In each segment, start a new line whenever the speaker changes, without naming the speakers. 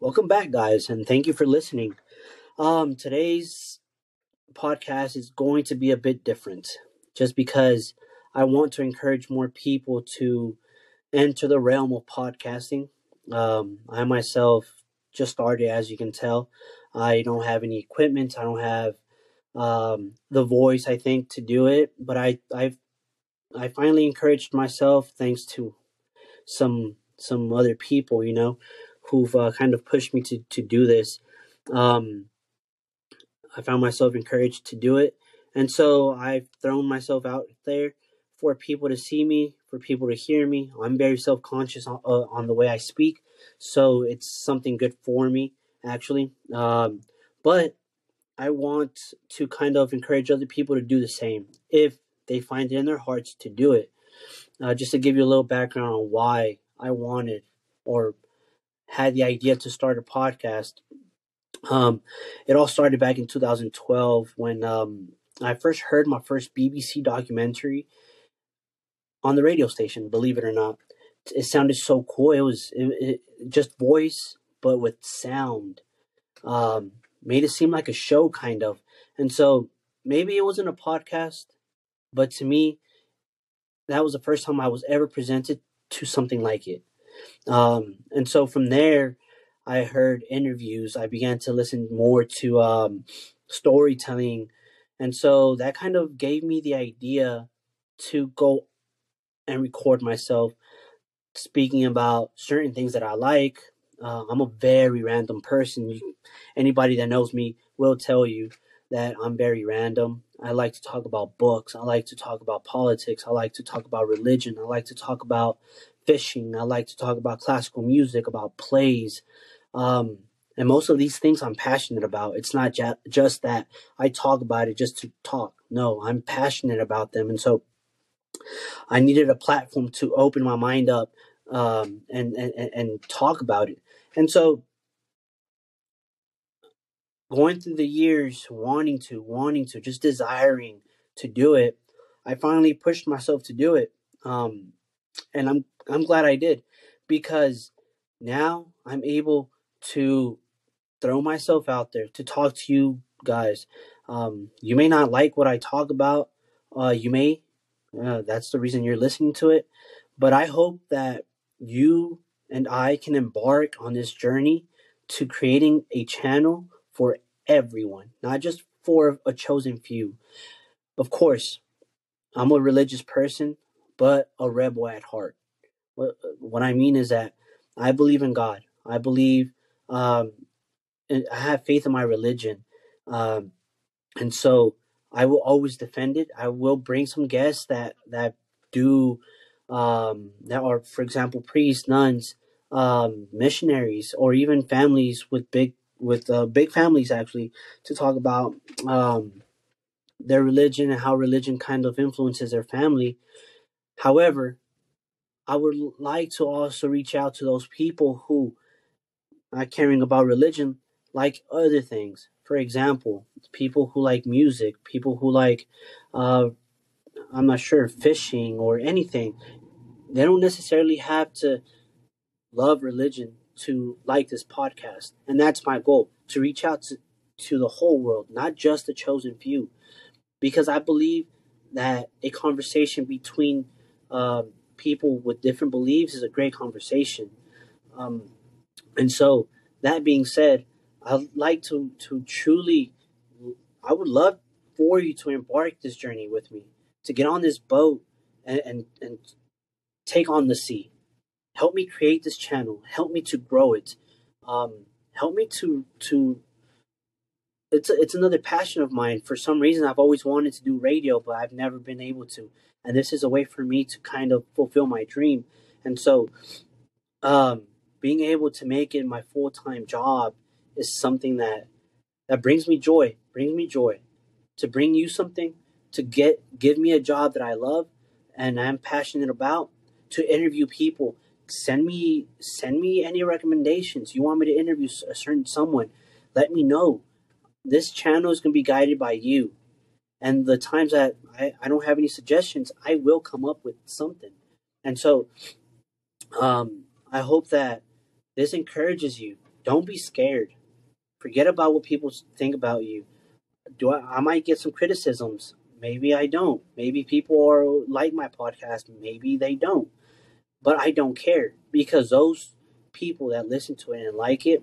Welcome back, guys, and thank you for listening. Um, today's podcast is going to be a bit different just because I want to encourage more people to enter the realm of podcasting. Um, I myself just started, as you can tell. I don't have any equipment. I don't have um, the voice, I think, to do it. But I, I've, I finally encouraged myself, thanks to some some other people, you know, who've uh, kind of pushed me to to do this. Um, I found myself encouraged to do it, and so I've thrown myself out there for people to see me, for people to hear me. I'm very self conscious on, uh, on the way I speak, so it's something good for me actually. Um, but I want to kind of encourage other people to do the same if they find it in their hearts to do it. Uh, just to give you a little background on why I wanted or had the idea to start a podcast. Um, it all started back in 2012 when um, I first heard my first BBC documentary on the radio station. Believe it or not, it sounded so cool. It was it, it, just voice, but with sound. Um, made it seem like a show, kind of. And so maybe it wasn't a podcast, but to me, that was the first time I was ever presented to something like it. Um, and so from there, I heard interviews. I began to listen more to um, storytelling. And so that kind of gave me the idea to go and record myself speaking about certain things that I like. Uh, I'm a very random person. Anybody that knows me will tell you that I'm very random. I like to talk about books. I like to talk about politics. I like to talk about religion. I like to talk about fishing. I like to talk about classical music, about plays. Um, and most of these things I'm passionate about. It's not ju- just that I talk about it just to talk. No, I'm passionate about them. And so I needed a platform to open my mind up um, and, and, and talk about it. And so going through the years, wanting to, wanting to, just desiring to do it, I finally pushed myself to do it. Um, and I'm I'm glad I did because now I'm able to throw myself out there to talk to you guys. Um, you may not like what I talk about. Uh, you may. Uh, that's the reason you're listening to it. But I hope that you and I can embark on this journey to creating a channel for everyone, not just for a chosen few. Of course, I'm a religious person, but a rebel at heart. What, I mean is that I believe in God. I believe, um, I have faith in my religion. Um, and so I will always defend it. I will bring some guests that, that do, um, that are, for example, priests, nuns, um, missionaries, or even families with big, with uh, big families actually to talk about, um, their religion and how religion kind of influences their family. However, I would like to also reach out to those people who are caring about religion like other things. For example, people who like music, people who like, uh, I'm not sure, fishing or anything. They don't necessarily have to love religion to like this podcast. And that's my goal to reach out to, to the whole world, not just the chosen few. Because I believe that a conversation between um, people with different beliefs is a great conversation. Um, and so, that being said, I'd like to to truly, I would love for you to embark this journey with me, to get on this boat and and, and take on the sea. Help me create this channel. Help me to grow it. Um, help me to to. It's it's another passion of mine. For some reason, I've always wanted to do radio, but I've never been able to and this is a way for me to kind of fulfill my dream. And so, um, being able to make it my full time job is something that that brings me joy. Brings me joy to bring you something to get give me a job that I love and I'm passionate about. To interview people, send me send me any recommendations. You want me to interview a certain someone? Let me know. This channel is going to be guided by you. And the times that I, I don't have any suggestions, I will come up with something. And so um, I hope that this encourages you don't be scared. Forget about what people think about you. Do I, I might get some criticisms. Maybe I don't. Maybe people are like my podcast. Maybe they don't. But I don't care because those people that listen to it and like it,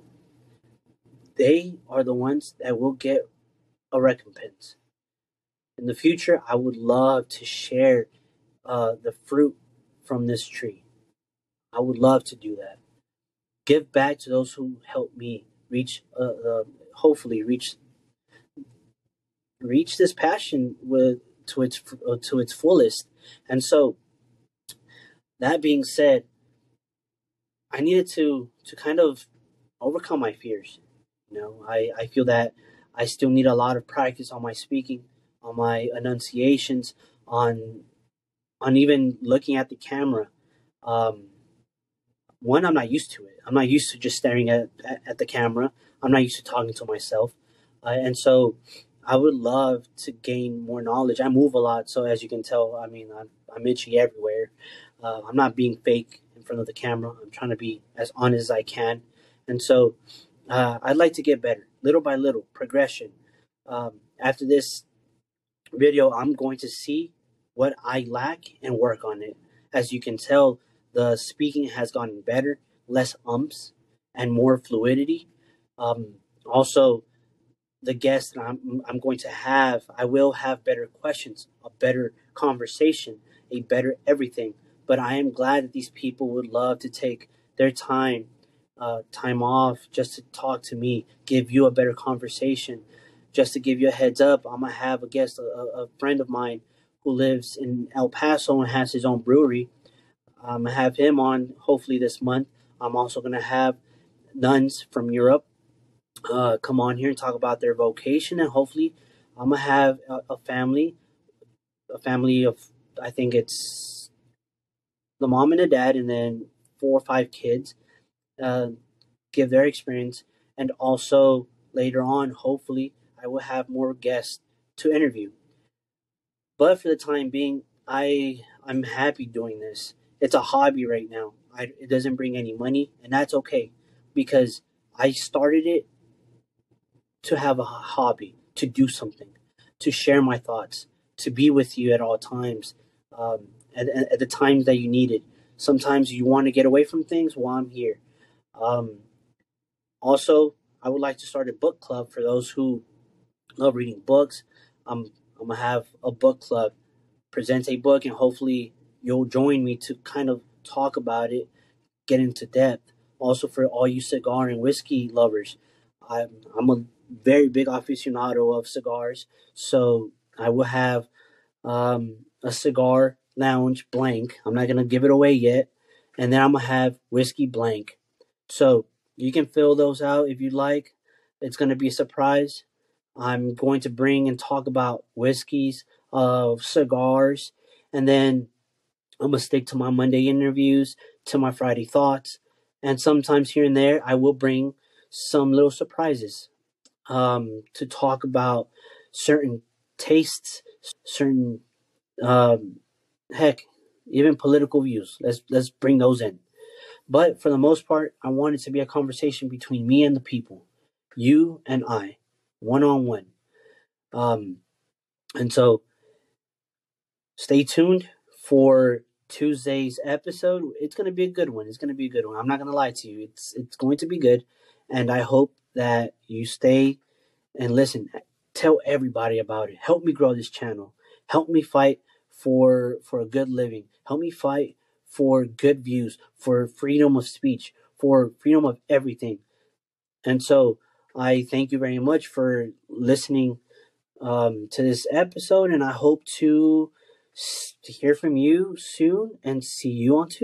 they are the ones that will get a recompense. In the future, I would love to share uh, the fruit from this tree. I would love to do that. Give back to those who helped me reach, uh, uh, hopefully reach, reach this passion with to its uh, to its fullest. And so, that being said, I needed to to kind of overcome my fears. You know, I I feel that I still need a lot of practice on my speaking, on my enunciations, on on even looking at the camera. Um, one, I'm not used to it. I'm not used to just staring at, at, at the camera. I'm not used to talking to myself. Uh, and so I would love to gain more knowledge. I move a lot, so as you can tell, I mean, I'm, I'm itchy everywhere. Uh, I'm not being fake in front of the camera. I'm trying to be as honest as I can. And so uh, I'd like to get better, little by little, progression. Um, after this video, I'm going to see what I lack and work on it. As you can tell, the speaking has gotten better, less umps, and more fluidity. Um, also, the guests that I'm, I'm going to have, I will have better questions, a better conversation, a better everything. But I am glad that these people would love to take their time, uh, time off, just to talk to me, give you a better conversation. Just to give you a heads up, I'm gonna have a guest, a, a friend of mine who lives in El Paso and has his own brewery. I'm gonna have him on hopefully this month. I'm also gonna have nuns from Europe uh, come on here and talk about their vocation, and hopefully, I'm gonna have a, a family, a family of I think it's the mom and the dad, and then four or five kids, uh, give their experience, and also later on, hopefully, I will have more guests to interview. But for the time being, I I'm happy doing this. It's a hobby right now. I, it doesn't bring any money, and that's okay because I started it to have a hobby, to do something, to share my thoughts, to be with you at all times, um, at, at, the times that you need it. Sometimes you want to get away from things. Well, I'm here. Um, also, I would like to start a book club for those who love reading books. I'm I'm gonna have a book club, present a book, and hopefully you'll join me to kind of talk about it, get into depth. Also, for all you cigar and whiskey lovers, I'm I'm a very big aficionado of cigars, so I will have um, a cigar lounge blank. I'm not gonna give it away yet, and then I'm gonna have whiskey blank. So you can fill those out if you'd like. It's gonna be a surprise. I'm going to bring and talk about whiskeys, of uh, cigars, and then I'm gonna stick to my Monday interviews, to my Friday thoughts, and sometimes here and there I will bring some little surprises um, to talk about certain tastes, certain um, heck, even political views. Let's let's bring those in. But for the most part, I want it to be a conversation between me and the people, you and I, one on one. And so, stay tuned for Tuesday's episode. It's going to be a good one. It's going to be a good one. I'm not going to lie to you. It's it's going to be good, and I hope that you stay and listen. Tell everybody about it. Help me grow this channel. Help me fight for for a good living. Help me fight for good views, for freedom of speech, for freedom of everything. And so I thank you very much for listening um, to this episode, and I hope to to hear from you soon and see you on Tuesday.